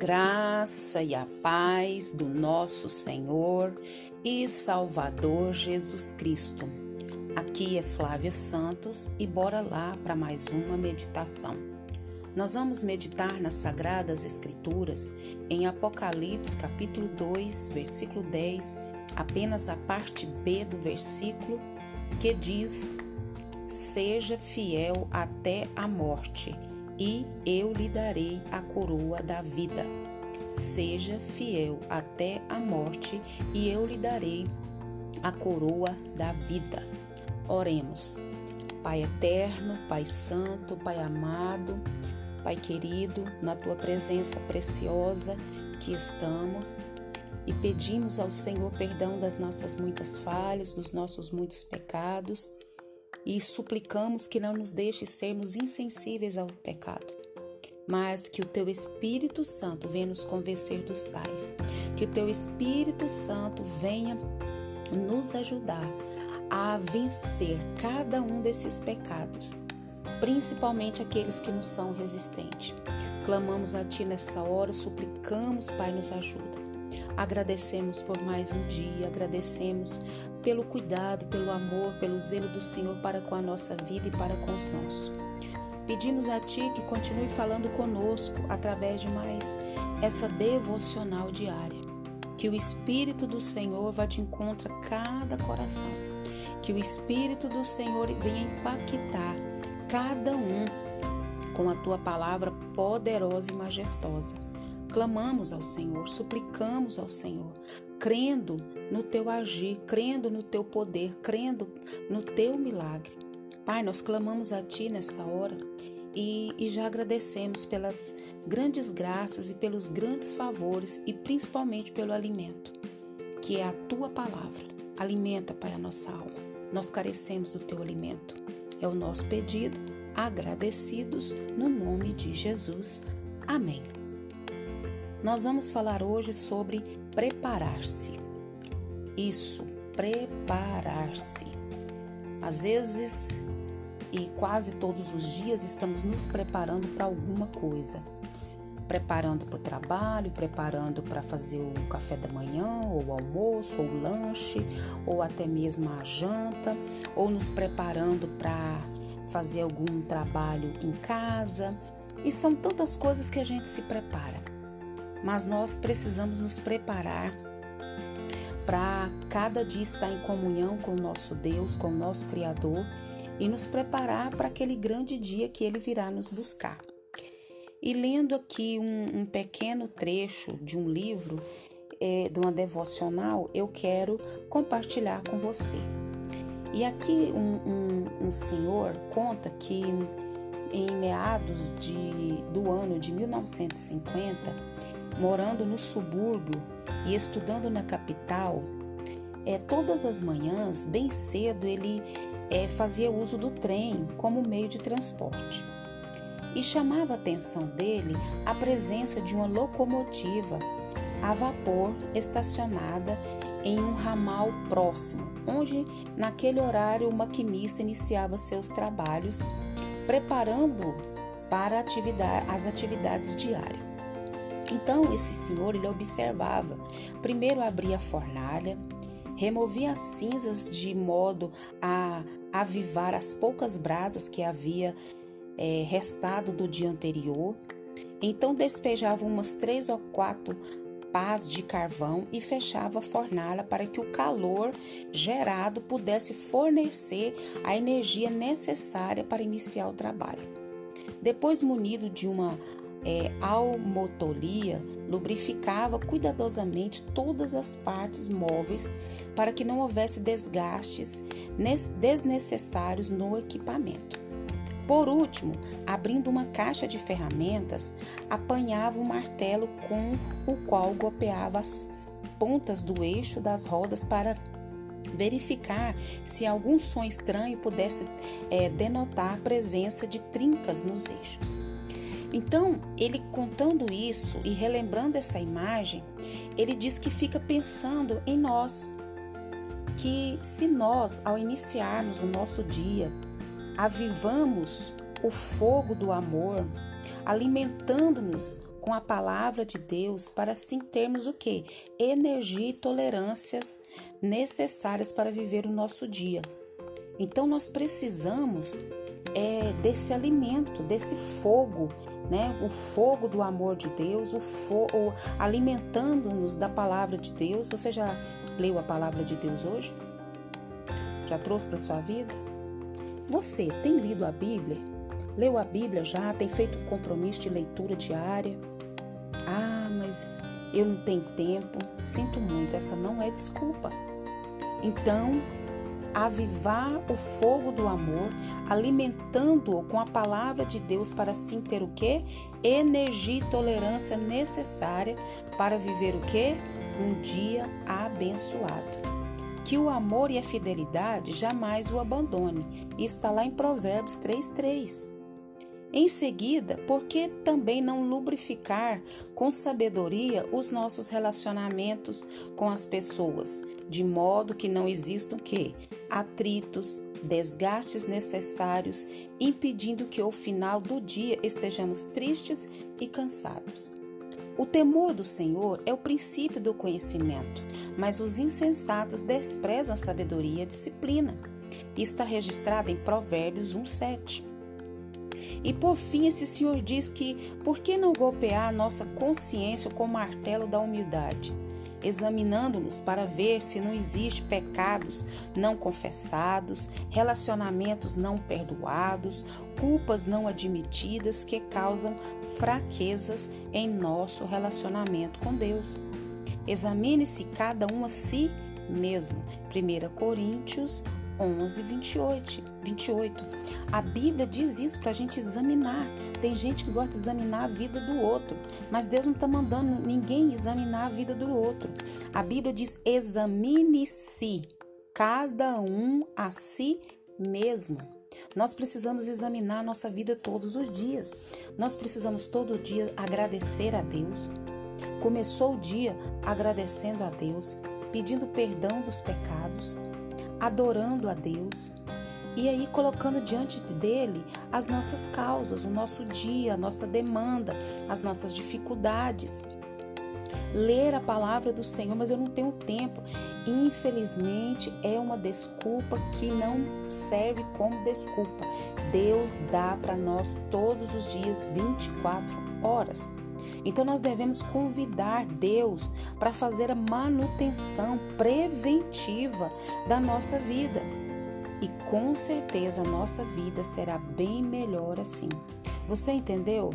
graça e a paz do nosso Senhor e Salvador Jesus Cristo. Aqui é Flávia Santos e bora lá para mais uma meditação. Nós vamos meditar nas Sagradas Escrituras em Apocalipse capítulo 2, versículo 10, apenas a parte B do versículo que diz: Seja fiel até a morte e eu lhe darei a coroa da vida. Seja fiel até a morte, e eu lhe darei a coroa da vida. Oremos. Pai eterno, Pai santo, Pai amado, Pai querido, na tua presença preciosa que estamos e pedimos ao Senhor perdão das nossas muitas falhas, dos nossos muitos pecados e suplicamos que não nos deixe sermos insensíveis ao pecado, mas que o teu Espírito Santo venha nos convencer dos tais, que o teu Espírito Santo venha nos ajudar a vencer cada um desses pecados, principalmente aqueles que nos são resistentes. Clamamos a Ti nessa hora, suplicamos, Pai, nos ajuda. Agradecemos por mais um dia, agradecemos pelo cuidado, pelo amor, pelo zelo do Senhor para com a nossa vida e para com os nossos. Pedimos a Ti que continue falando conosco através de mais essa devocional diária. Que o Espírito do Senhor vá de encontro a cada coração. Que o Espírito do Senhor venha impactar cada um com a Tua palavra poderosa e majestosa. Clamamos ao Senhor, suplicamos ao Senhor, crendo no teu agir, crendo no teu poder, crendo no teu milagre. Pai, nós clamamos a Ti nessa hora e, e, já agradecemos pelas grandes graças e pelos grandes favores e principalmente pelo alimento, que é a Tua palavra. Alimenta, Pai, a nossa alma. Nós carecemos do Teu alimento. É o nosso pedido, agradecidos no nome de Jesus. Amém. Nós vamos falar hoje sobre preparar-se. Isso, preparar-se. Às vezes e quase todos os dias estamos nos preparando para alguma coisa. Preparando para o trabalho, preparando para fazer o café da manhã, ou o almoço, ou o lanche, ou até mesmo a janta, ou nos preparando para fazer algum trabalho em casa. E são tantas coisas que a gente se prepara mas nós precisamos nos preparar para cada dia estar em comunhão com o nosso Deus, com o nosso Criador e nos preparar para aquele grande dia que Ele virá nos buscar. E lendo aqui um, um pequeno trecho de um livro, é, de uma devocional, eu quero compartilhar com você. E aqui um, um, um senhor conta que em meados de, do ano de 1950, morando no subúrbio e estudando na capital, é, todas as manhãs, bem cedo, ele é, fazia uso do trem como meio de transporte. E chamava a atenção dele a presença de uma locomotiva a vapor estacionada em um ramal próximo, onde naquele horário o maquinista iniciava seus trabalhos, preparando para atividade, as atividades diárias. Então esse senhor ele observava. Primeiro abria a fornalha, removia as cinzas de modo a avivar as poucas brasas que havia é, restado do dia anterior. Então despejava umas três ou quatro pás de carvão e fechava a fornalha para que o calor gerado pudesse fornecer a energia necessária para iniciar o trabalho. Depois, munido de uma é, almotolia lubrificava cuidadosamente todas as partes móveis para que não houvesse desgastes desnecessários no equipamento. Por último, abrindo uma caixa de ferramentas, apanhava um martelo com o qual golpeava as pontas do eixo das rodas para verificar se algum som estranho pudesse é, denotar a presença de trincas nos eixos. Então, ele contando isso e relembrando essa imagem, ele diz que fica pensando em nós. Que se nós, ao iniciarmos o nosso dia, avivamos o fogo do amor, alimentando-nos com a palavra de Deus para assim termos o que? Energia e tolerâncias necessárias para viver o nosso dia. Então nós precisamos é, desse alimento, desse fogo, né? O fogo do amor de Deus, o fogo alimentando-nos da palavra de Deus. Você já leu a palavra de Deus hoje? Já trouxe para sua vida? Você tem lido a Bíblia? Leu a Bíblia já? Tem feito um compromisso de leitura diária? Ah, mas eu não tenho tempo. Sinto muito, essa não é desculpa. Então, avivar o fogo do amor, alimentando-o com a palavra de Deus para assim ter o que? Energia e tolerância necessária para viver o que? Um dia abençoado. Que o amor e a fidelidade jamais o abandone. Isso está lá em Provérbios 3,3. Em seguida, por que também não lubrificar com sabedoria os nossos relacionamentos com as pessoas, de modo que não existam que atritos, desgastes necessários, impedindo que ao final do dia estejamos tristes e cansados. O temor do Senhor é o princípio do conhecimento, mas os insensatos desprezam a sabedoria e a disciplina. Está registrado em Provérbios 1:7. E por fim, esse Senhor diz que por que não golpear a nossa consciência com o martelo da humildade? examinando-nos para ver se não existe pecados não confessados, relacionamentos não perdoados, culpas não admitidas que causam fraquezas em nosso relacionamento com Deus. Examine-se cada um a si mesmo. 1 Coríntios 11, 28. 28. A Bíblia diz isso para a gente examinar. Tem gente que gosta de examinar a vida do outro, mas Deus não está mandando ninguém examinar a vida do outro. A Bíblia diz: examine-se, cada um a si mesmo. Nós precisamos examinar a nossa vida todos os dias. Nós precisamos todo dia agradecer a Deus. Começou o dia agradecendo a Deus, pedindo perdão dos pecados, adorando a Deus e aí colocando diante dele as nossas causas, o nosso dia, a nossa demanda, as nossas dificuldades. Ler a palavra do Senhor, mas eu não tenho tempo. Infelizmente, é uma desculpa que não serve como desculpa. Deus dá para nós todos os dias 24 horas. Então nós devemos convidar Deus para fazer a manutenção preventiva da nossa vida. E com certeza a nossa vida será bem melhor assim. Você entendeu?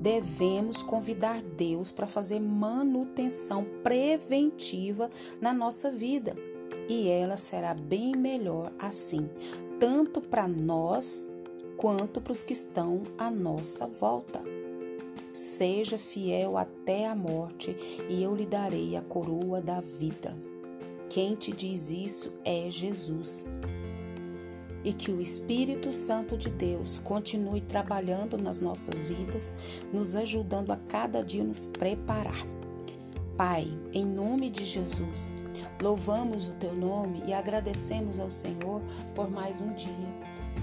Devemos convidar Deus para fazer manutenção preventiva na nossa vida. E ela será bem melhor assim, tanto para nós quanto para os que estão à nossa volta. Seja fiel até a morte, e eu lhe darei a coroa da vida. Quem te diz isso é Jesus. E que o Espírito Santo de Deus continue trabalhando nas nossas vidas, nos ajudando a cada dia nos preparar. Pai, em nome de Jesus, louvamos o teu nome e agradecemos ao Senhor por mais um dia,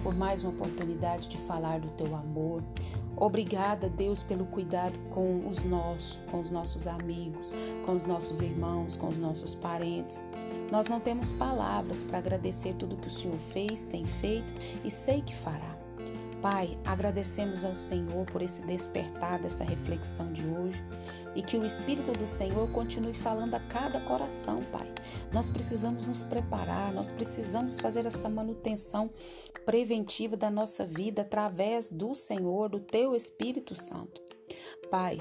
por mais uma oportunidade de falar do teu amor, Obrigada, Deus, pelo cuidado com os nossos, com os nossos amigos, com os nossos irmãos, com os nossos parentes. Nós não temos palavras para agradecer tudo que o Senhor fez, tem feito e sei que fará. Pai, agradecemos ao Senhor por esse despertar dessa reflexão de hoje e que o Espírito do Senhor continue falando a cada coração, Pai. Nós precisamos nos preparar, nós precisamos fazer essa manutenção preventiva da nossa vida através do Senhor, do Teu Espírito Santo. Pai,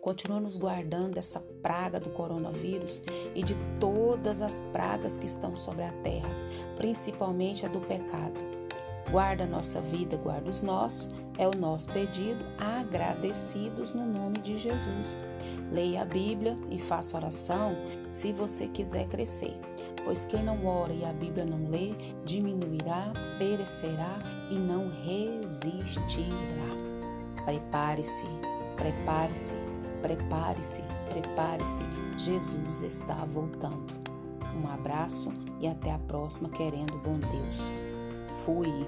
continua nos guardando dessa praga do coronavírus e de todas as pragas que estão sobre a terra, principalmente a do pecado. Guarda nossa vida, guarda os nossos, é o nosso pedido, agradecidos no nome de Jesus. Leia a Bíblia e faça oração se você quiser crescer, pois quem não ora e a Bíblia não lê, diminuirá, perecerá e não resistirá. Prepare-se, prepare-se, prepare-se, prepare-se. Jesus está voltando. Um abraço e até a próxima, querendo bom Deus. Fui.